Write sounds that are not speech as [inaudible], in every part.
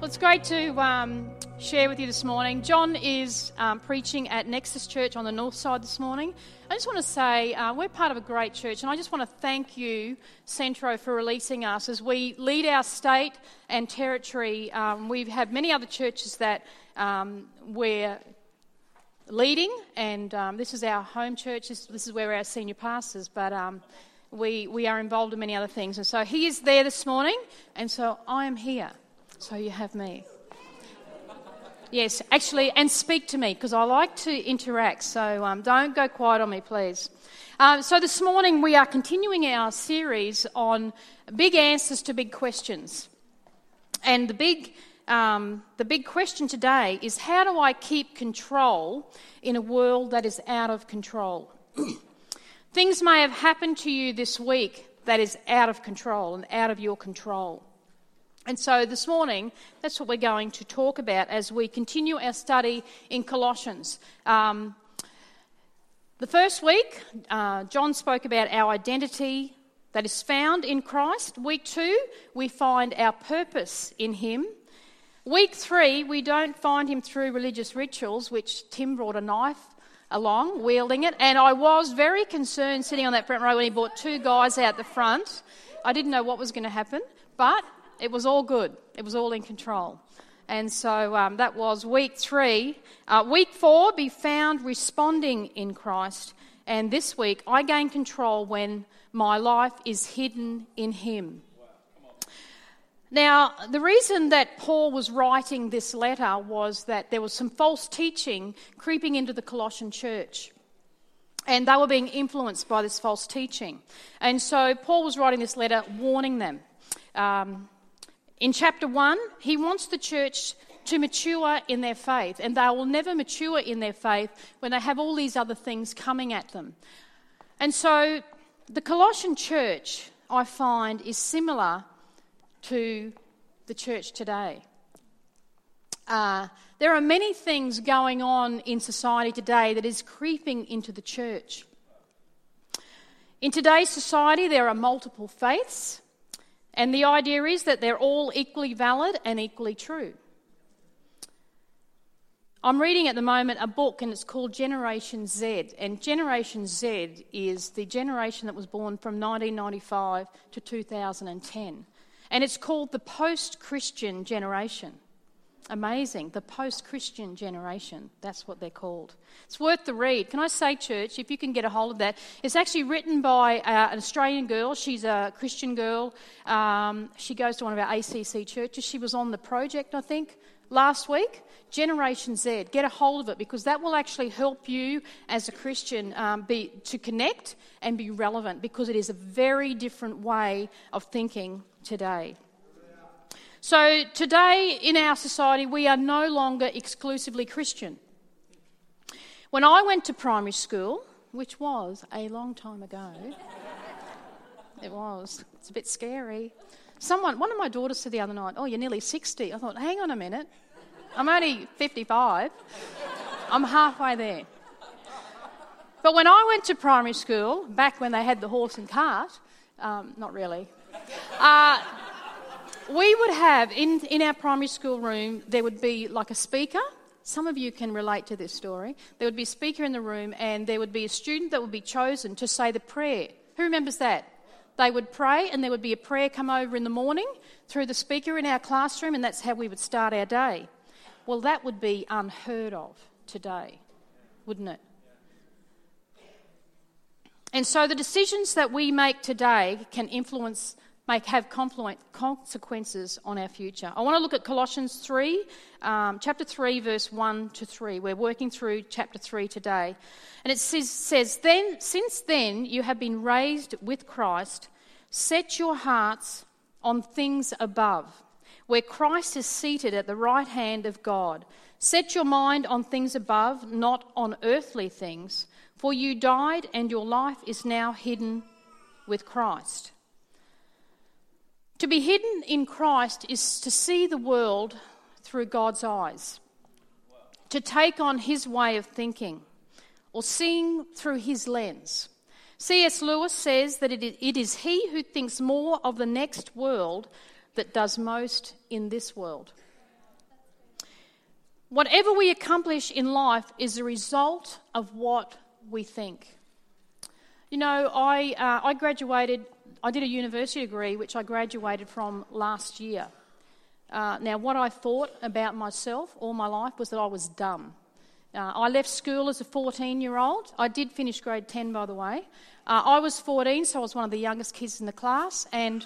Well, it's great to um, share with you this morning. John is um, preaching at Nexus Church on the north side this morning. I just want to say uh, we're part of a great church, and I just want to thank you, Centro, for releasing us as we lead our state and territory. Um, we have had many other churches that um, we're leading, and um, this is our home church. This, this, is where we're our senior pastors, but um, we, we are involved in many other things. And so he is there this morning, and so I am here. So you have me. Yes, actually, and speak to me because I like to interact. So um, don't go quiet on me, please. Uh, so this morning we are continuing our series on big answers to big questions, and the big um, the big question today is how do I keep control in a world that is out of control? [clears throat] Things may have happened to you this week that is out of control and out of your control. And so this morning, that's what we're going to talk about as we continue our study in Colossians. Um, the first week, uh, John spoke about our identity that is found in Christ. Week two, we find our purpose in Him. Week three, we don't find Him through religious rituals, which Tim brought a knife along, wielding it. And I was very concerned sitting on that front row when he brought two guys out the front. I didn't know what was going to happen, but it was all good, it was all in control. And so um, that was week three. Uh, week four, be found responding in Christ. And this week, I gain control when my life is hidden in Him. Now, the reason that Paul was writing this letter was that there was some false teaching creeping into the Colossian church. And they were being influenced by this false teaching. And so Paul was writing this letter warning them. Um, in chapter 1, he wants the church to mature in their faith, and they will never mature in their faith when they have all these other things coming at them. And so the Colossian church, I find, is similar to the church today. Uh, there are many things going on in society today that is creeping into the church. In today's society, there are multiple faiths, and the idea is that they're all equally valid and equally true. I'm reading at the moment a book and it's called Generation Z. And Generation Z is the generation that was born from 1995 to 2010. And it's called the post Christian generation. Amazing. The post Christian generation. That's what they're called. It's worth the read. Can I say, church, if you can get a hold of that? It's actually written by uh, an Australian girl. She's a Christian girl. Um, she goes to one of our ACC churches. She was on the project, I think, last week. Generation Z. Get a hold of it because that will actually help you as a Christian um, be, to connect and be relevant because it is a very different way of thinking today. So, today in our society, we are no longer exclusively Christian. When I went to primary school, which was a long time ago, [laughs] it was, it's a bit scary. Someone, one of my daughters said the other night, Oh, you're nearly 60. I thought, Hang on a minute. I'm only 55. I'm halfway there. But when I went to primary school, back when they had the horse and cart, um, not really, uh, we would have in, in our primary school room, there would be like a speaker. Some of you can relate to this story. There would be a speaker in the room, and there would be a student that would be chosen to say the prayer. Who remembers that? They would pray, and there would be a prayer come over in the morning through the speaker in our classroom, and that's how we would start our day. Well, that would be unheard of today, wouldn't it? And so the decisions that we make today can influence make have consequences on our future. I want to look at Colossians 3, um, chapter 3, verse 1 to 3. We're working through chapter 3 today. And it says, says, then, Since then you have been raised with Christ, set your hearts on things above, where Christ is seated at the right hand of God. Set your mind on things above, not on earthly things, for you died and your life is now hidden with Christ. To be hidden in Christ is to see the world through God's eyes, to take on his way of thinking, or seeing through his lens. C.S. Lewis says that it is he who thinks more of the next world that does most in this world. Whatever we accomplish in life is a result of what we think. You know, I, uh, I graduated, I did a university degree which I graduated from last year. Uh, now, what I thought about myself all my life was that I was dumb. Uh, I left school as a 14 year old. I did finish grade 10, by the way. Uh, I was 14, so I was one of the youngest kids in the class. And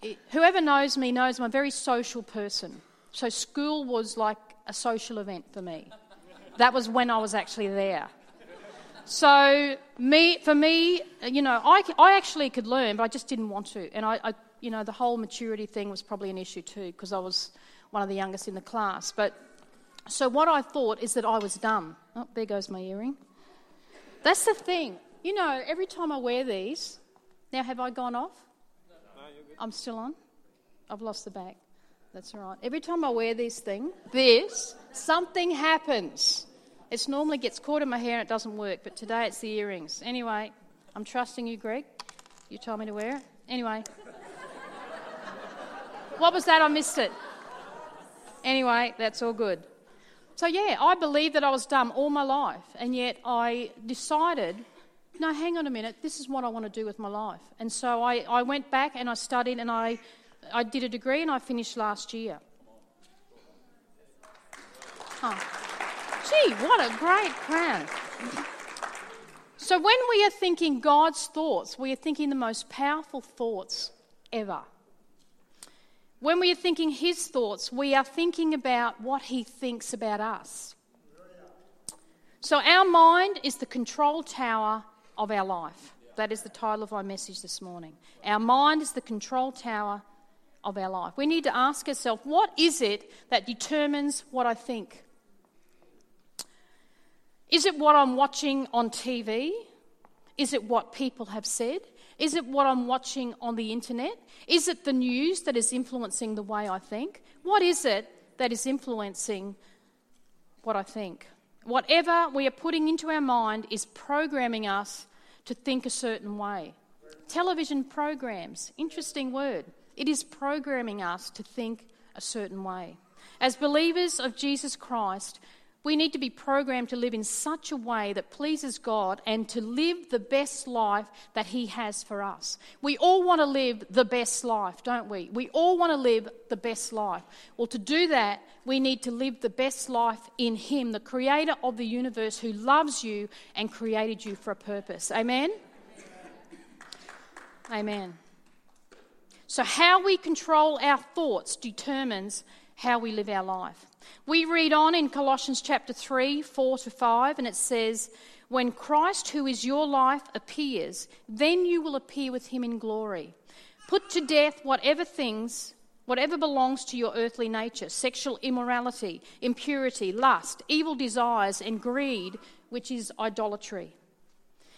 it, whoever knows me knows I'm a very social person. So school was like a social event for me. That was when I was actually there. So me, for me, you know, I, I actually could learn, but I just didn't want to. And I, I you know, the whole maturity thing was probably an issue too, because I was one of the youngest in the class. But so what I thought is that I was dumb. Oh, there goes my earring. That's the thing. You know, every time I wear these, now have I gone off? No, I'm still on. I've lost the back. That's all right. Every time I wear this thing, this, something happens. It normally gets caught in my hair and it doesn't work, but today it's the earrings. Anyway, I'm trusting you, Greg. You told me to wear it. Anyway. what was that? I missed it. Anyway, that's all good. So, yeah, I believed that I was dumb all my life, and yet I decided no, hang on a minute, this is what I want to do with my life. And so I, I went back and I studied and I I did a degree and I finished last year. Huh. Gee, what a great crowd. So, when we are thinking God's thoughts, we are thinking the most powerful thoughts ever. When we are thinking His thoughts, we are thinking about what He thinks about us. So, our mind is the control tower of our life. That is the title of my message this morning. Our mind is the control tower of our life. We need to ask ourselves what is it that determines what I think? Is it what I'm watching on TV? Is it what people have said? Is it what I'm watching on the internet? Is it the news that is influencing the way I think? What is it that is influencing what I think? Whatever we are putting into our mind is programming us to think a certain way. Television programs, interesting word. It is programming us to think a certain way. As believers of Jesus Christ, we need to be programmed to live in such a way that pleases God and to live the best life that He has for us. We all want to live the best life, don't we? We all want to live the best life. Well, to do that, we need to live the best life in Him, the Creator of the universe who loves you and created you for a purpose. Amen? Amen. So, how we control our thoughts determines how we live our life. We read on in Colossians chapter 3, 4 to 5, and it says, When Christ, who is your life, appears, then you will appear with him in glory. Put to death whatever things, whatever belongs to your earthly nature sexual immorality, impurity, lust, evil desires, and greed, which is idolatry.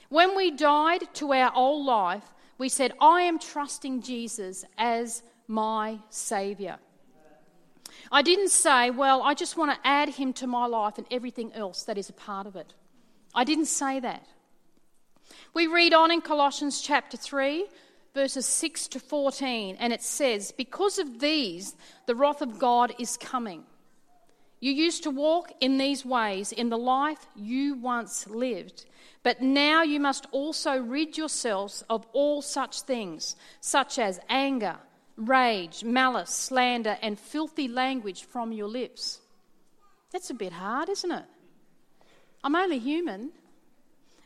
When we died to our old life, we said, I am trusting Jesus as my Saviour. I didn't say, well, I just want to add him to my life and everything else that is a part of it. I didn't say that. We read on in Colossians chapter 3, verses 6 to 14, and it says, Because of these, the wrath of God is coming. You used to walk in these ways in the life you once lived. But now you must also rid yourselves of all such things, such as anger, rage, malice, slander, and filthy language from your lips. That's a bit hard, isn't it? I'm only human.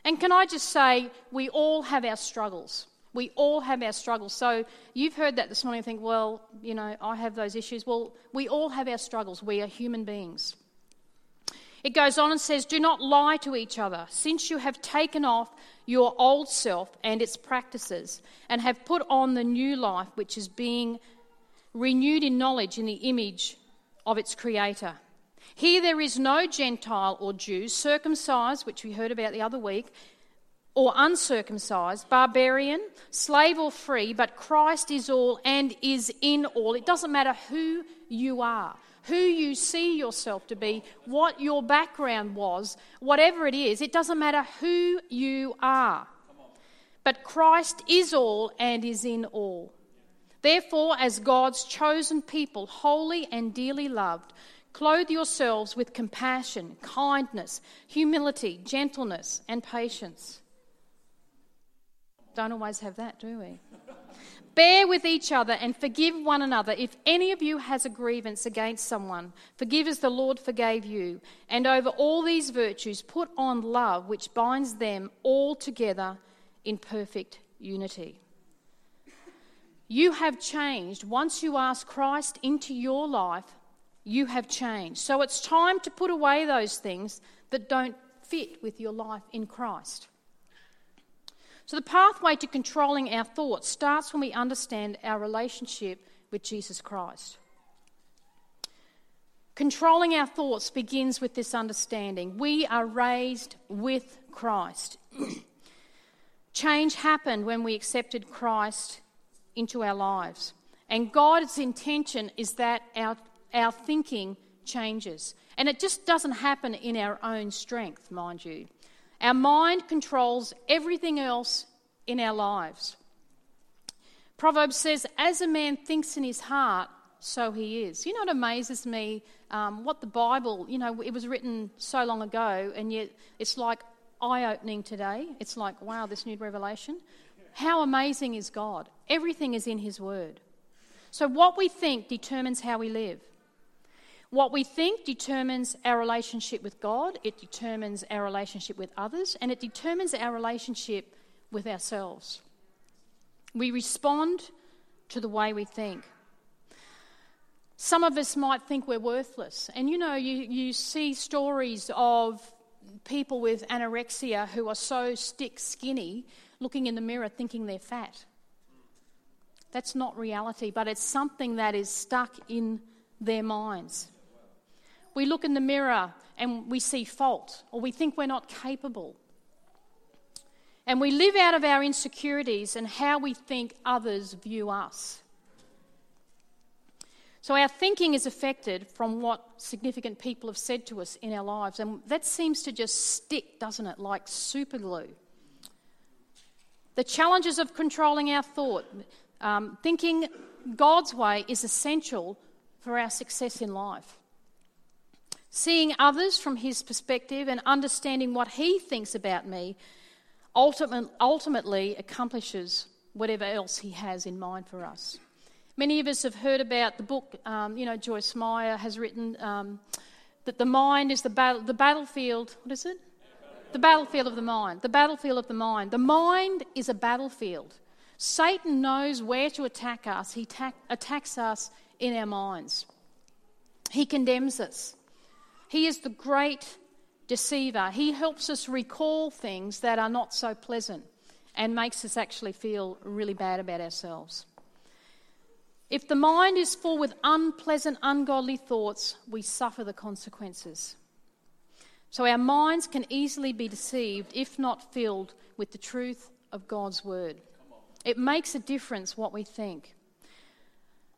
And can I just say, we all have our struggles. We all have our struggles. So you've heard that this morning and think, well, you know, I have those issues. Well, we all have our struggles. We are human beings. It goes on and says, Do not lie to each other, since you have taken off your old self and its practices, and have put on the new life, which is being renewed in knowledge in the image of its Creator. Here there is no Gentile or Jew, circumcised, which we heard about the other week, or uncircumcised, barbarian, slave or free, but Christ is all and is in all. It doesn't matter who you are who you see yourself to be, what your background was, whatever it is, it doesn't matter who you are. But Christ is all and is in all. Therefore, as God's chosen people, holy and dearly loved, Clothe yourselves with compassion, kindness, humility, gentleness, and patience. Don't always have that, do we? Bear with each other and forgive one another. If any of you has a grievance against someone, forgive as the Lord forgave you. And over all these virtues, put on love, which binds them all together in perfect unity. You have changed. Once you ask Christ into your life, you have changed. So it's time to put away those things that don't fit with your life in Christ. So, the pathway to controlling our thoughts starts when we understand our relationship with Jesus Christ. Controlling our thoughts begins with this understanding. We are raised with Christ. [clears throat] Change happened when we accepted Christ into our lives. And God's intention is that our, our thinking changes. And it just doesn't happen in our own strength, mind you. Our mind controls everything else in our lives. Proverbs says, As a man thinks in his heart, so he is. You know what amazes me? Um, what the Bible, you know, it was written so long ago, and yet it's like eye opening today. It's like, wow, this new revelation. How amazing is God? Everything is in His Word. So, what we think determines how we live. What we think determines our relationship with God, it determines our relationship with others, and it determines our relationship with ourselves. We respond to the way we think. Some of us might think we're worthless. And you know, you, you see stories of people with anorexia who are so stick skinny looking in the mirror thinking they're fat. That's not reality, but it's something that is stuck in their minds. We look in the mirror and we see fault, or we think we're not capable. And we live out of our insecurities and how we think others view us. So our thinking is affected from what significant people have said to us in our lives. And that seems to just stick, doesn't it, like super glue. The challenges of controlling our thought, um, thinking God's way is essential for our success in life. Seeing others from His perspective and understanding what He thinks about me ultimate, ultimately accomplishes whatever else He has in mind for us. Many of us have heard about the book, um, you know, Joyce Meyer has written um, that the mind is the, battle, the battlefield. What is it? The battlefield of the mind. The battlefield of the mind. The mind is a battlefield. Satan knows where to attack us. He ta- attacks us in our minds. He condemns us. He is the great deceiver. He helps us recall things that are not so pleasant and makes us actually feel really bad about ourselves. If the mind is full with unpleasant, ungodly thoughts, we suffer the consequences. So our minds can easily be deceived if not filled with the truth of God's word. It makes a difference what we think.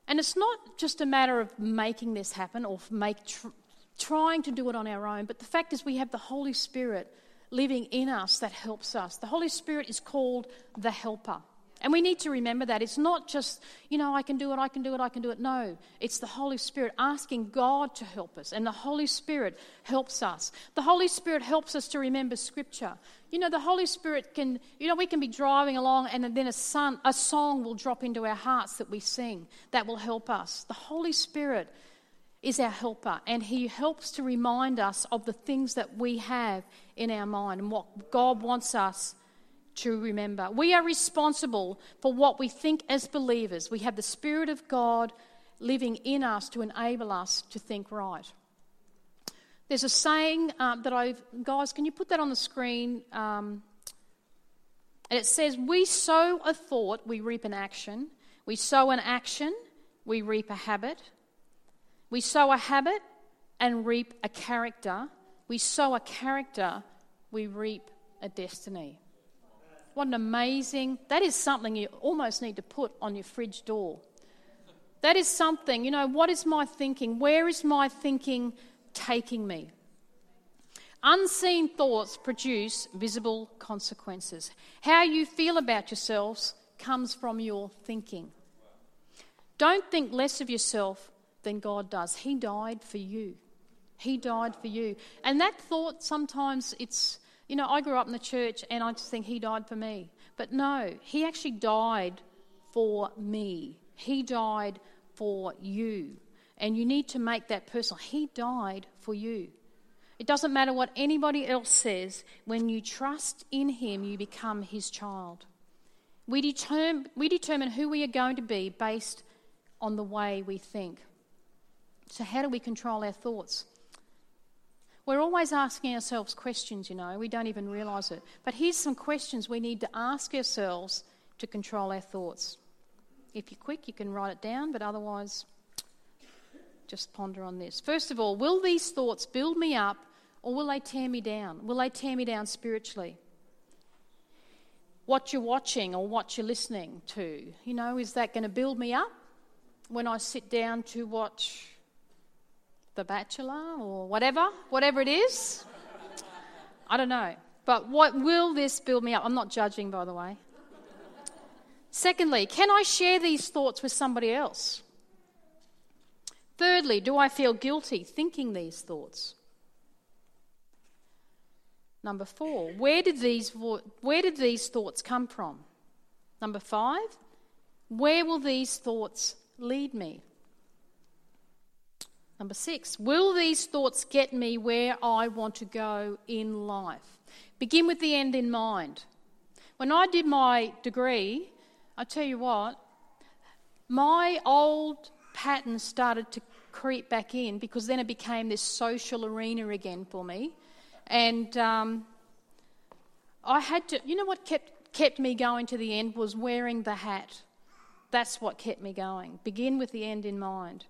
And it's not just a matter of making this happen or make, tr- trying to do it on our own, but the fact is we have the Holy Spirit living in us that helps us. The Holy Spirit is called the helper. And we need to remember that. It's not just, you know, I can do it, I can do it, I can do it. No, it's the Holy Spirit asking God to help us. And the Holy Spirit helps us. The Holy Spirit helps us to remember Scripture. You know, the Holy Spirit can, you know, we can be driving along and then a, son, a song will drop into our hearts that we sing that will help us. The Holy Spirit is our helper, and He helps to remind us of the things that we have in our mind and what God wants us to remember. We are responsible for what we think as believers. We have the Spirit of God living in us to enable us to think right. There's a saying um, that I've, guys, can you put that on the screen? Um, and it says, We sow a thought, we reap an action. We sow an action, we reap a habit. We sow a habit and reap a character. We sow a character, we reap a destiny. What an amazing, that is something you almost need to put on your fridge door. That is something, you know, what is my thinking? Where is my thinking taking me? Unseen thoughts produce visible consequences. How you feel about yourselves comes from your thinking. Don't think less of yourself than God does. He died for you. He died for you. And that thought sometimes it's, you know, I grew up in the church and I just think He died for me. But no, He actually died for me. He died for you. And you need to make that personal. He died for you. It doesn't matter what anybody else says. When you trust in Him, you become His child. We determine, we determine who we are going to be based on the way we think. So, how do we control our thoughts? We're always asking ourselves questions, you know, we don't even realize it. But here's some questions we need to ask ourselves to control our thoughts. If you're quick, you can write it down, but otherwise, just ponder on this. First of all, will these thoughts build me up or will they tear me down? Will they tear me down spiritually? What you're watching or what you're listening to, you know, is that going to build me up when I sit down to watch The Bachelor or whatever, whatever it is? I don't know. But what will this build me up? I'm not judging, by the way. Secondly, can I share these thoughts with somebody else? Thirdly, do I feel guilty thinking these thoughts? Number four, where did these, where did these thoughts come from? Number five, where will these thoughts lead me? Number six, will these thoughts get me where I want to go in life? Begin with the end in mind. When I did my degree, I tell you what, my old pattern started to creep back in because then it became this social arena again for me. And um, I had to, you know what kept, kept me going to the end was wearing the hat. That's what kept me going. Begin with the end in mind.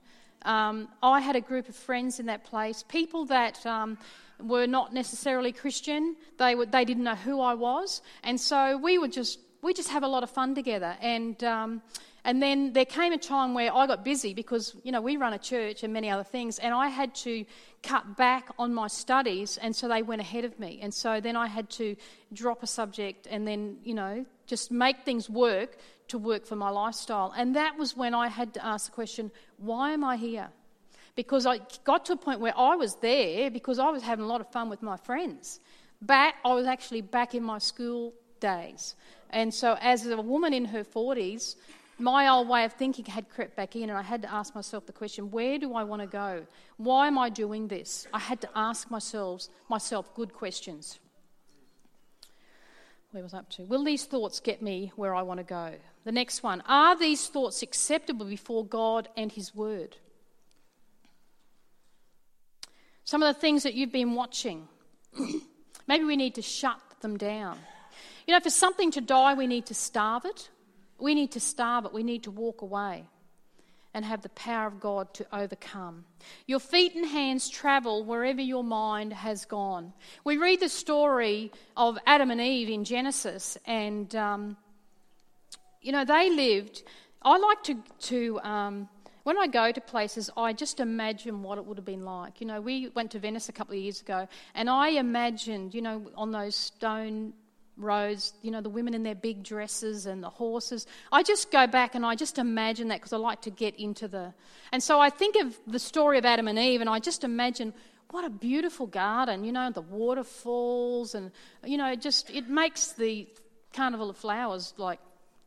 Um, I had a group of friends in that place, people that um, were not necessarily Christian. They, were, they didn't know who I was. And so we would just, we just have a lot of fun together. And um, and then there came a time where I got busy because, you know, we run a church and many other things, and I had to cut back on my studies, and so they went ahead of me. And so then I had to drop a subject and then, you know, just make things work to work for my lifestyle. And that was when I had to ask the question why am I here? Because I got to a point where I was there because I was having a lot of fun with my friends. Back, I was actually back in my school days. And so, as a woman in her 40s, my old way of thinking had crept back in, and I had to ask myself the question where do I want to go? Why am I doing this? I had to ask myself, myself good questions. Where was I up to? Will these thoughts get me where I want to go? The next one Are these thoughts acceptable before God and His Word? Some of the things that you've been watching, [clears throat] maybe we need to shut them down. You know, for something to die, we need to starve it. We need to starve it. We need to walk away and have the power of God to overcome. Your feet and hands travel wherever your mind has gone. We read the story of Adam and Eve in Genesis, and um, you know they lived. I like to to um, when I go to places, I just imagine what it would have been like. You know, we went to Venice a couple of years ago, and I imagined, you know, on those stone roads, you know, the women in their big dresses and the horses. I just go back and I just imagine that because I like to get into the. And so I think of the story of Adam and Eve and I just imagine what a beautiful garden, you know, the waterfalls and, you know, just, it makes the Carnival of Flowers like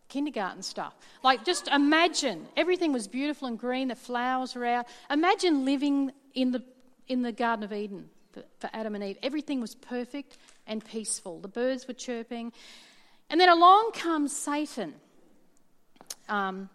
kindergarten stuff. Like, just imagine everything was beautiful and green, the flowers were out. Imagine living in the, in the Garden of Eden for, Adam and Eve. Everything was perfect and peaceful. The birds were chirping. And then along comes Satan um,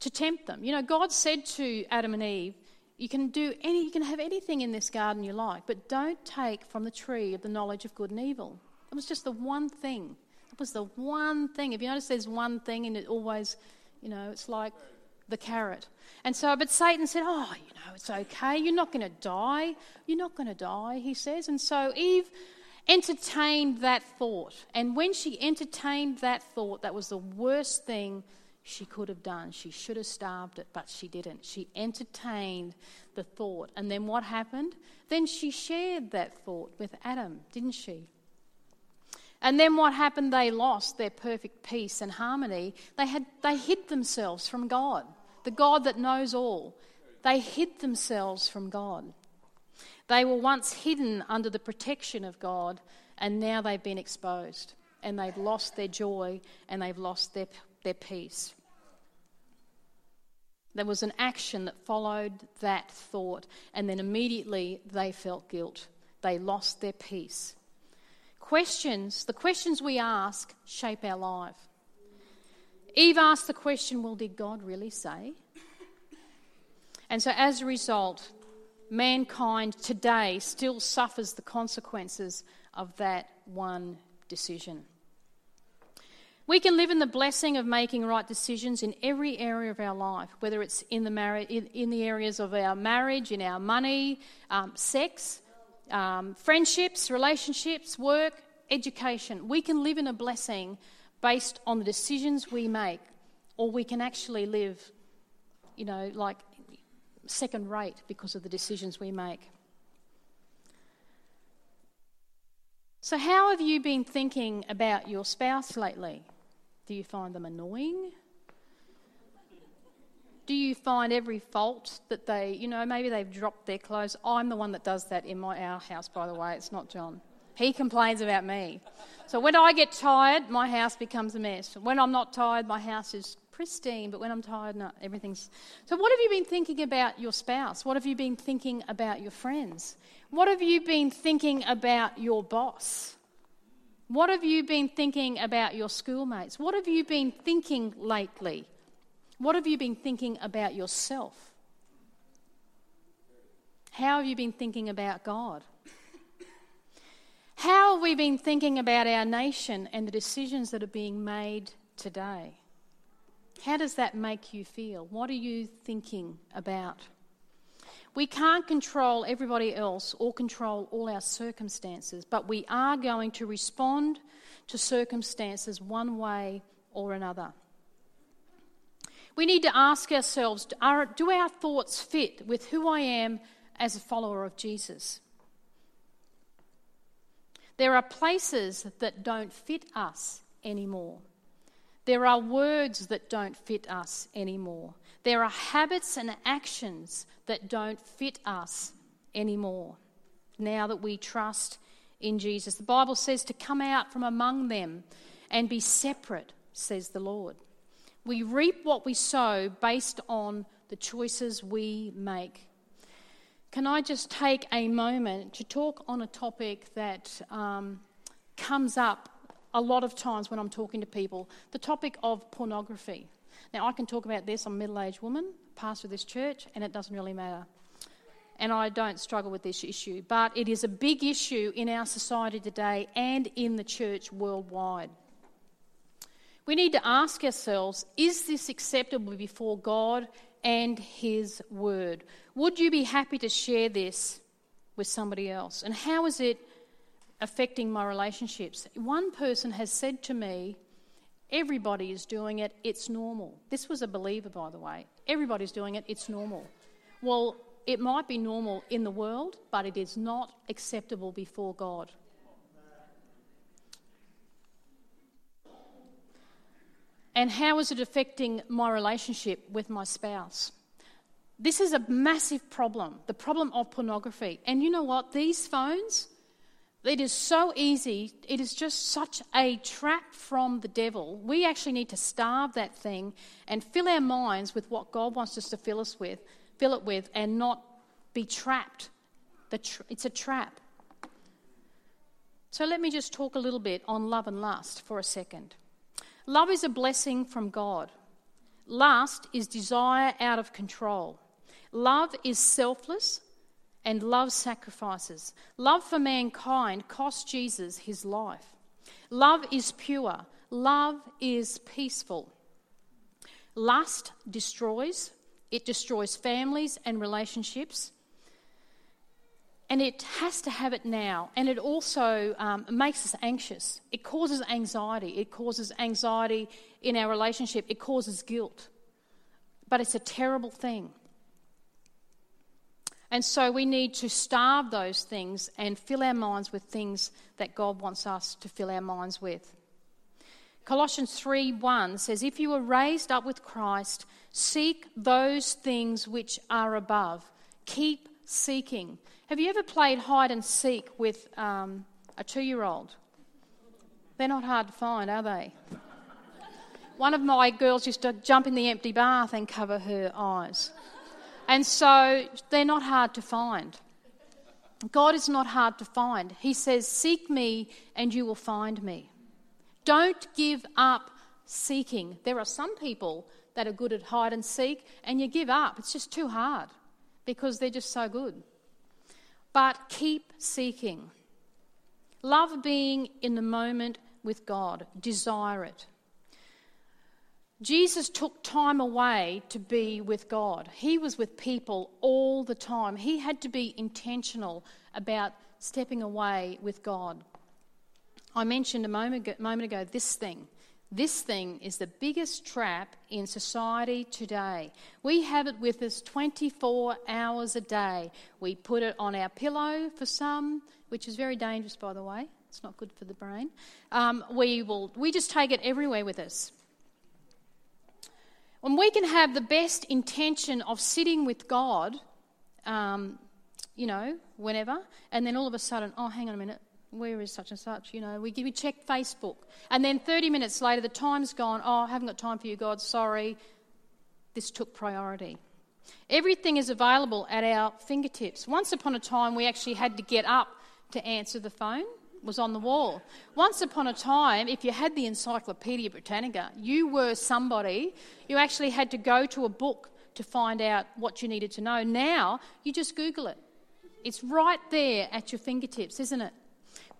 to tempt them. You know, God said to Adam and Eve, you can do any, you can have anything in this garden you like, but don't take from the tree of the knowledge of good and evil. It was just the one thing. It was the one thing. If you notice, there's one thing, and it always, you know, it's like the carrot. And so, but Satan said, Oh, you know, it's okay. You're not going to die. You're not going to die, he says. And so Eve entertained that thought. And when she entertained that thought, that was the worst thing she could have done. She should have starved it, but she didn't. She entertained the thought. And then what happened? Then she shared that thought with Adam, didn't she? And then what happened? They lost their perfect peace and harmony. They, had, they hid themselves from God, the God that knows all. they hid themselves from God. They were once hidden under the protection of God, and now they've been exposed, and they've lost their joy and they've lost their, their peace. There was an action that followed that thought, and then immediately they felt guilt. They lost their peace. Questions, the questions we ask, shape our life. Eve asked the question, Well, did God really say? And so as a result, mankind today still suffers the consequences of that one decision. We can live in the blessing of making right decisions in every area of our life, whether it's in the, mar- in, in the areas of our marriage, in our money, um, sex, um, friendships, relationships, work, education. We can live in a blessing based on the decisions we make, or we can actually live, you know, like second rate because of the decisions we make. So, how have you been thinking about your spouse lately? Do you find them annoying? Do you find every fault that they, you know, maybe they've dropped their clothes? I'm the one that does that in my our house, by the way. It's not John. He complains about me. So when I get tired, my house becomes a mess. When I'm not tired, my house is pristine, but when I'm tired, no, everything's. So, what have you been thinking about your spouse? What have you been thinking about your friends? What have you been thinking about your boss? What have you been thinking about your schoolmates? What have you been thinking lately? What have you been thinking about yourself? How have you been thinking about God? How have we been thinking about our nation and the decisions that are being made today? How does that make you feel? What are you thinking about? We can't control everybody else or control all our circumstances, but we are going to respond to circumstances one way or another. We need to ask ourselves do our thoughts fit with who I am as a follower of Jesus? There are places that don't fit us anymore. There are words that don't fit us anymore. There are habits and actions that don't fit us anymore now that we trust in Jesus. The Bible says to come out from among them and be separate, says the Lord. We reap what we sow based on the choices we make. Can I just take a moment to talk on a topic that um, comes up a lot of times when I'm talking to people the topic of pornography. Now, I can talk about this. I'm a middle aged woman, pastor of this church, and it doesn't really matter. And I don't struggle with this issue, but it is a big issue in our society today and in the church worldwide. We need to ask ourselves is this acceptable before God and His Word? Would you be happy to share this with somebody else? And how is it affecting my relationships. One person has said to me, Everybody is doing it, it's normal. This was a believer, by the way. Everybody's doing it, it's normal. Well, it might be normal in the world, but it is not acceptable before God. And how is it affecting my relationship with my spouse? This is a massive problem, the problem of pornography. And you know what? These phones, it is so easy. It is just such a trap from the devil. We actually need to starve that thing and fill our minds with what God wants us to fill us with, fill it with, and not be trapped. It's a trap. So let me just talk a little bit on love and lust for a second. Love is a blessing from God. Lust is desire out of control. Love is selfless and love sacrifices. Love for mankind cost Jesus his life. Love is pure. Love is peaceful. Lust destroys, it destroys families and relationships. And it has to have it now. And it also um, makes us anxious. It causes anxiety. It causes anxiety in our relationship. It causes guilt. But it's a terrible thing. And so we need to starve those things and fill our minds with things that God wants us to fill our minds with. Colossians 3 1 says, If you were raised up with Christ, seek those things which are above. Keep seeking. Have you ever played hide and seek with um, a two year old? They're not hard to find, are they? One of my girls used to jump in the empty bath and cover her eyes. And so they're not hard to find. God is not hard to find. He says, Seek me and you will find me. Don't give up seeking. There are some people that are good at hide and seek, and you give up. It's just too hard because they're just so good. But keep seeking. Love being in the moment with God, desire it. Jesus took time away to be with God. He was with people all the time. He had to be intentional about stepping away with God. I mentioned a moment ago, moment ago this thing. This thing is the biggest trap in society today. We have it with us 24 hours a day. We put it on our pillow for some, which is very dangerous, by the way. It's not good for the brain. Um, we, will, we just take it everywhere with us. When we can have the best intention of sitting with God, um, you know, whenever, and then all of a sudden, oh, hang on a minute, where is such and such? You know, we, we check Facebook. And then 30 minutes later, the time's gone. Oh, I haven't got time for you, God. Sorry. This took priority. Everything is available at our fingertips. Once upon a time, we actually had to get up to answer the phone it was on the wall. Once upon a time, if you had the Encyclopedia Britannica, you were somebody. You actually had to go to a book to find out what you needed to know. Now, you just Google it. It's right there at your fingertips, isn't it?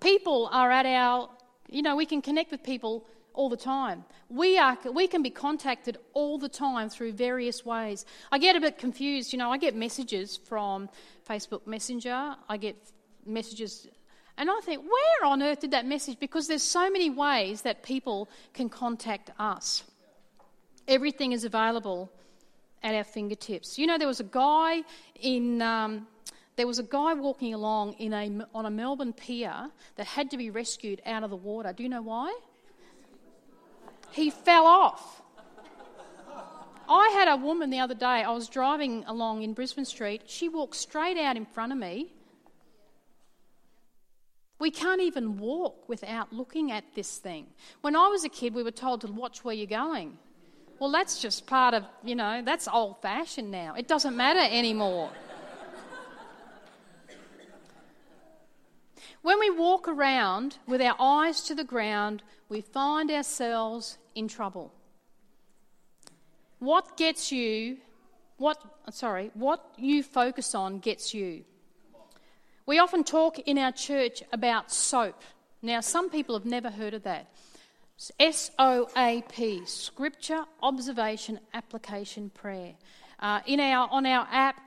People are at our, you know, we can connect with people all the time. We, are, we can be contacted all the time through various ways. I get a bit confused, you know, I get messages from Facebook Messenger, I get messages, and I think, where on earth did that message? Because there's so many ways that people can contact us. Everything is available at our fingertips. You know, there was a guy in. Um, there was a guy walking along in a, on a Melbourne pier that had to be rescued out of the water. Do you know why? He fell off. I had a woman the other day, I was driving along in Brisbane Street. She walked straight out in front of me. We can't even walk without looking at this thing. When I was a kid, we were told to watch where you're going. Well, that's just part of, you know, that's old fashioned now. It doesn't matter anymore. When we walk around with our eyes to the ground, we find ourselves in trouble. What gets you, what, sorry, what you focus on gets you. We often talk in our church about SOAP. Now, some people have never heard of that. S O A P, Scripture, Observation, Application, Prayer. Uh, in our, on our app,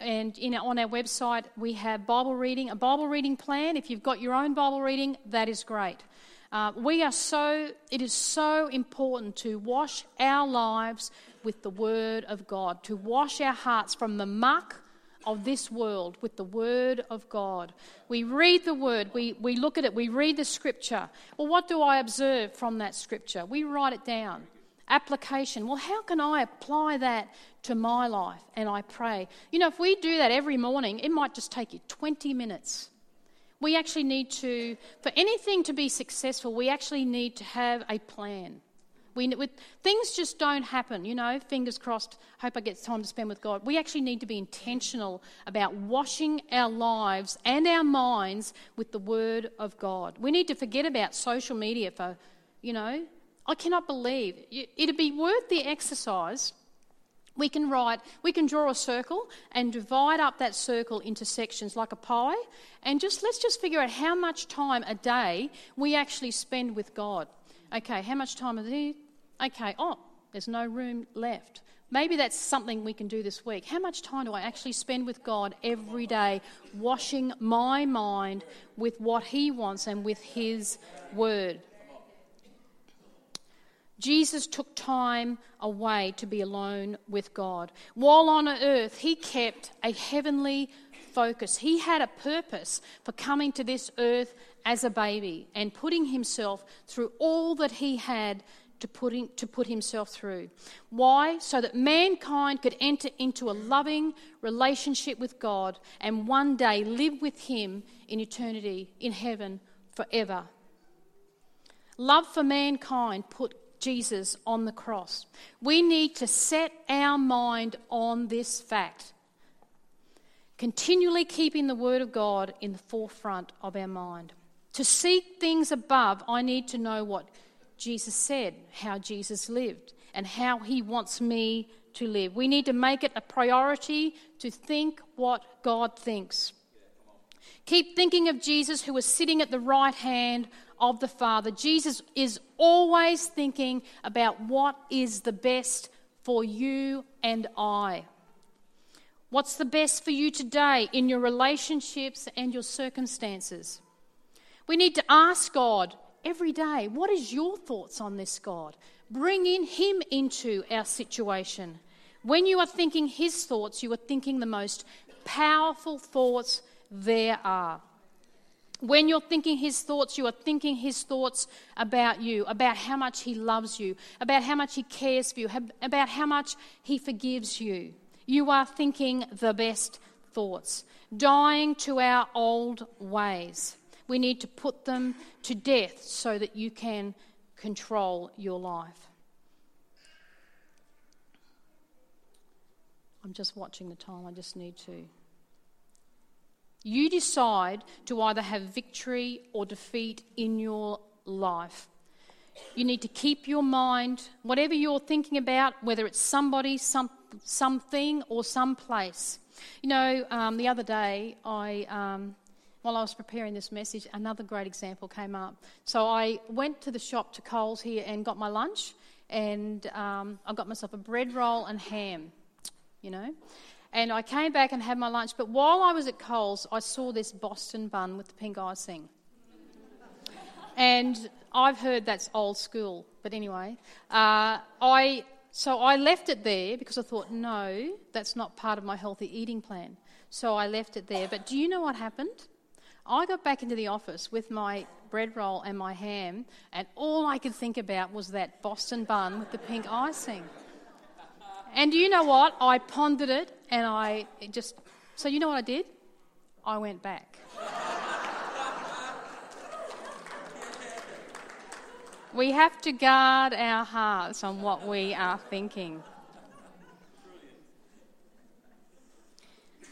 and in, on our website, we have Bible reading, a Bible reading plan. If you've got your own Bible reading, that is great. Uh, we are so, it is so important to wash our lives with the Word of God, to wash our hearts from the muck of this world with the Word of God. We read the Word, we, we look at it, we read the Scripture. Well, what do I observe from that Scripture? We write it down. Application. Well, how can I apply that to my life? And I pray. You know, if we do that every morning, it might just take you 20 minutes. We actually need to, for anything to be successful, we actually need to have a plan. We, with, things just don't happen, you know, fingers crossed, hope I get time to spend with God. We actually need to be intentional about washing our lives and our minds with the Word of God. We need to forget about social media for, you know, I cannot believe it'd be worth the exercise. We can write, we can draw a circle and divide up that circle into sections like a pie, and just let's just figure out how much time a day we actually spend with God. Okay, how much time a day? Okay, oh, there's no room left. Maybe that's something we can do this week. How much time do I actually spend with God every day, washing my mind with what He wants and with His Word? Jesus took time away to be alone with God. While on earth, he kept a heavenly focus. He had a purpose for coming to this earth as a baby and putting himself through all that he had to put, in, to put himself through. Why? So that mankind could enter into a loving relationship with God and one day live with him in eternity, in heaven, forever. Love for mankind put Jesus on the cross. We need to set our mind on this fact. Continually keeping the Word of God in the forefront of our mind. To seek things above, I need to know what Jesus said, how Jesus lived, and how he wants me to live. We need to make it a priority to think what God thinks. Keep thinking of Jesus who was sitting at the right hand of the Father. Jesus is always thinking about what is the best for you and I. What's the best for you today in your relationships and your circumstances? We need to ask God every day, what is your thoughts on this, God? Bring in Him into our situation. When you are thinking His thoughts, you are thinking the most powerful thoughts there are. When you're thinking His thoughts, you are thinking His thoughts about you, about how much He loves you, about how much He cares for you, about how much He forgives you. You are thinking the best thoughts, dying to our old ways. We need to put them to death so that you can control your life. I'm just watching the time, I just need to. You decide to either have victory or defeat in your life. You need to keep your mind, whatever you're thinking about, whether it's somebody, some, something, or some place. You know, um, the other day I um, while I was preparing this message, another great example came up. So I went to the shop to Coles here and got my lunch, and um, I got myself a bread roll and ham, you know. And I came back and had my lunch, but while I was at Coles, I saw this Boston bun with the pink icing. and I've heard that's old school, but anyway, uh, I so I left it there because I thought, no, that's not part of my healthy eating plan. So I left it there. But do you know what happened? I got back into the office with my bread roll and my ham, and all I could think about was that Boston bun with the pink icing. And you know what? I pondered it and I just. So, you know what I did? I went back. we have to guard our hearts on what we are thinking.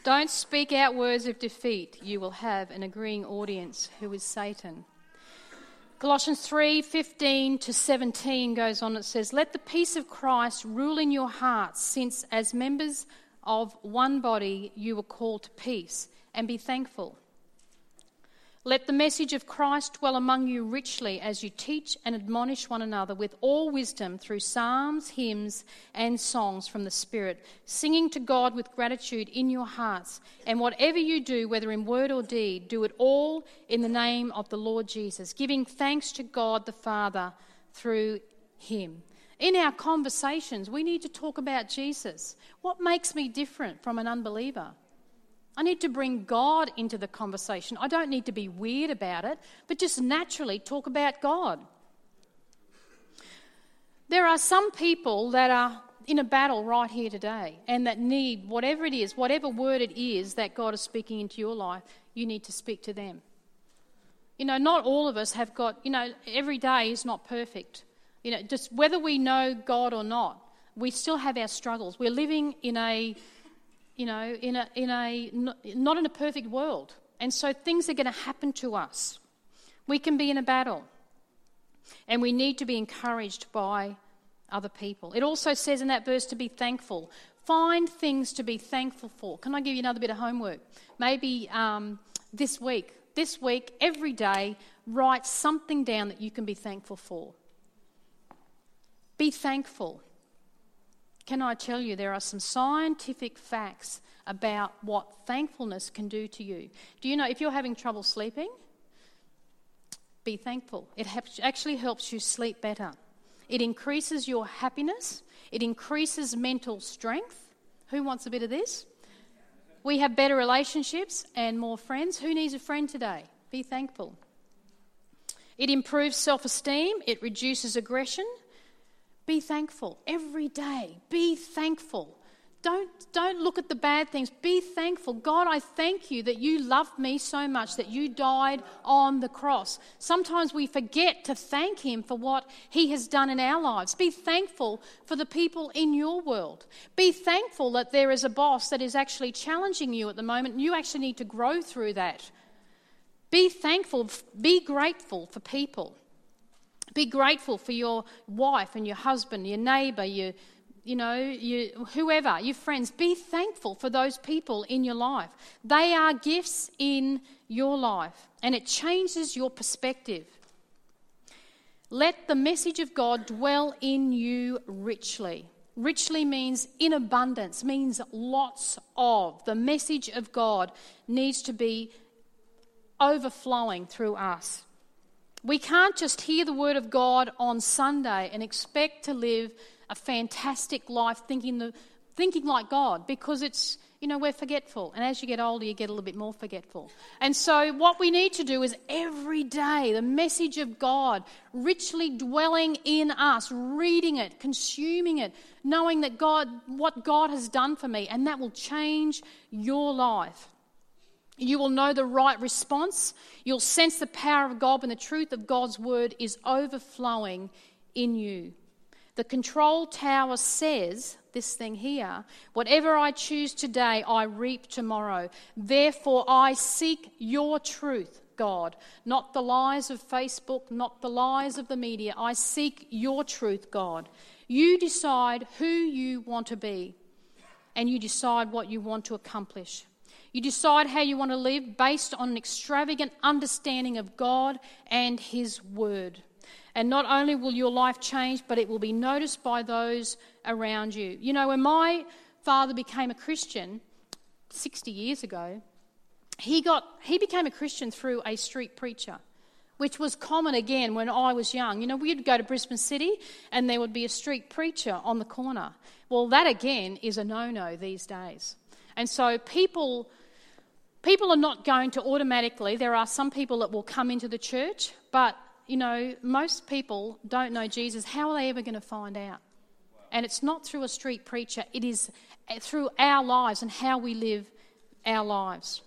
Don't speak out words of defeat. You will have an agreeing audience who is Satan. Colossians 3:15 to 17 goes on it says let the peace of Christ rule in your hearts since as members of one body you were called to peace and be thankful. Let the message of Christ dwell among you richly as you teach and admonish one another with all wisdom through psalms, hymns, and songs from the Spirit, singing to God with gratitude in your hearts. And whatever you do, whether in word or deed, do it all in the name of the Lord Jesus, giving thanks to God the Father through him. In our conversations, we need to talk about Jesus. What makes me different from an unbeliever? I need to bring God into the conversation. I don't need to be weird about it, but just naturally talk about God. There are some people that are in a battle right here today and that need whatever it is, whatever word it is that God is speaking into your life, you need to speak to them. You know, not all of us have got, you know, every day is not perfect. You know, just whether we know God or not, we still have our struggles. We're living in a you know, in a, in a, not in a perfect world. And so things are going to happen to us. We can be in a battle. And we need to be encouraged by other people. It also says in that verse to be thankful. Find things to be thankful for. Can I give you another bit of homework? Maybe um, this week, this week, every day, write something down that you can be thankful for. Be thankful. Can I tell you, there are some scientific facts about what thankfulness can do to you. Do you know if you're having trouble sleeping? Be thankful. It actually helps you sleep better. It increases your happiness, it increases mental strength. Who wants a bit of this? We have better relationships and more friends. Who needs a friend today? Be thankful. It improves self esteem, it reduces aggression. Be thankful every day. Be thankful. Don't, don't look at the bad things. Be thankful. God, I thank you that you loved me so much that you died on the cross. Sometimes we forget to thank Him for what He has done in our lives. Be thankful for the people in your world. Be thankful that there is a boss that is actually challenging you at the moment and you actually need to grow through that. Be thankful, be grateful for people. Be grateful for your wife and your husband, your neighbour, your you know, you, whoever, your friends, be thankful for those people in your life. They are gifts in your life, and it changes your perspective. Let the message of God dwell in you richly. Richly means in abundance, means lots of. The message of God needs to be overflowing through us. We can't just hear the word of God on Sunday and expect to live a fantastic life thinking, the, thinking like God because it's, you know, we're forgetful. And as you get older, you get a little bit more forgetful. And so, what we need to do is every day, the message of God richly dwelling in us, reading it, consuming it, knowing that God, what God has done for me, and that will change your life. You will know the right response. You'll sense the power of God when the truth of God's word is overflowing in you. The control tower says this thing here whatever I choose today, I reap tomorrow. Therefore, I seek your truth. God, not the lies of Facebook, not the lies of the media. I seek your truth, God. You decide who you want to be, and you decide what you want to accomplish. You decide how you want to live based on an extravagant understanding of God and His Word. And not only will your life change, but it will be noticed by those around you. You know, when my father became a Christian 60 years ago, he, got, he became a Christian through a street preacher, which was common again when I was young. You know, we'd go to Brisbane City and there would be a street preacher on the corner. Well, that again is a no no these days. And so people. People are not going to automatically, there are some people that will come into the church, but you know, most people don't know Jesus. How are they ever going to find out? And it's not through a street preacher, it is eh, through our lives and how we live our lives.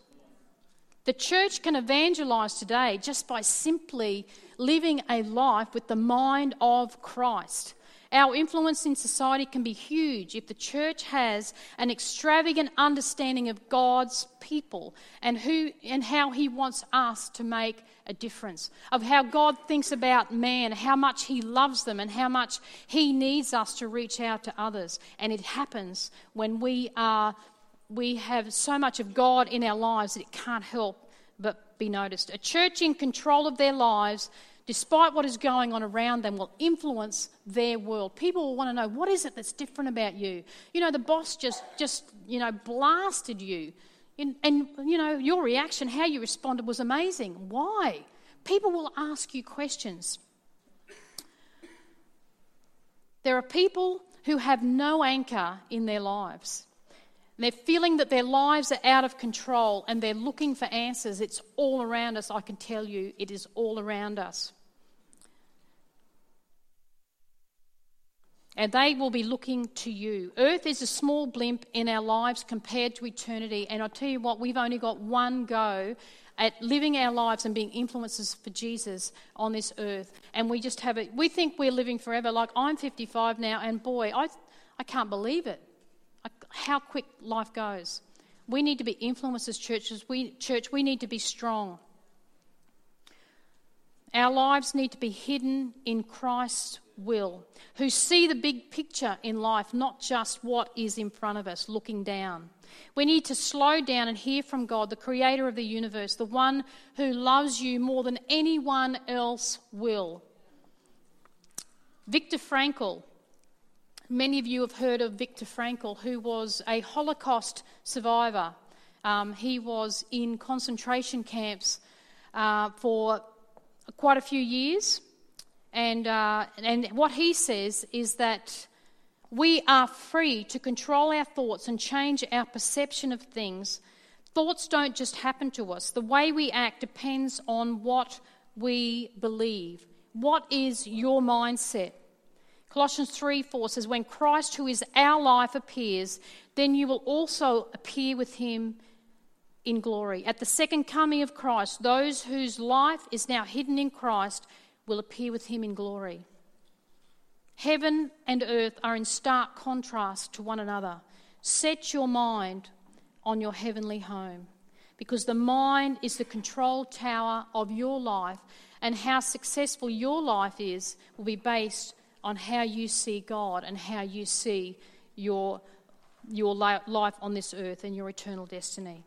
The church can evangelize today just by simply living a life with the mind of Christ. Our influence in society can be huge if the church has an extravagant understanding of God's people and who and how he wants us to make a difference. Of how God thinks about man, how much he loves them and how much he needs us to reach out to others. And it happens when we are we have so much of God in our lives that it can't help but be noticed. A church in control of their lives despite what is going on around them, will influence their world. People will want to know what is it that's different about you. You know, the boss just just you know blasted you, and, and you know your reaction, how you responded was amazing. Why? People will ask you questions. There are people who have no anchor in their lives. They're feeling that their lives are out of control and they're looking for answers. It's all around us, I can tell you, it is all around us. And they will be looking to you. Earth is a small blimp in our lives compared to eternity. And I'll tell you what, we've only got one go at living our lives and being influences for Jesus on this earth. And we just have it, we think we're living forever. Like I'm 55 now, and boy, I, I can't believe it how quick life goes. We need to be influencers, churches. We, church, we need to be strong. Our lives need to be hidden in Christ's will, who see the big picture in life, not just what is in front of us, looking down. We need to slow down and hear from God, the creator of the universe, the one who loves you more than anyone else will. Viktor Frankl Many of you have heard of Viktor Frankl, who was a Holocaust survivor. Um, he was in concentration camps uh, for quite a few years. And, uh, and what he says is that We are free to control our thoughts and change our perception of things. Thoughts don't just happen to us. The way we act depends on what we believe. What is your mindset? Colossians 3 4 says, When Christ, who is our life, appears, then you will also appear with him in glory. At the second coming of Christ, those whose life is now hidden in Christ will appear with him in glory. Heaven and earth are in stark contrast to one another. Set your mind on your heavenly home because the mind is the control tower of your life, and how successful your life is will be based on how you see God and how you see your, your life on this earth and your eternal destiny.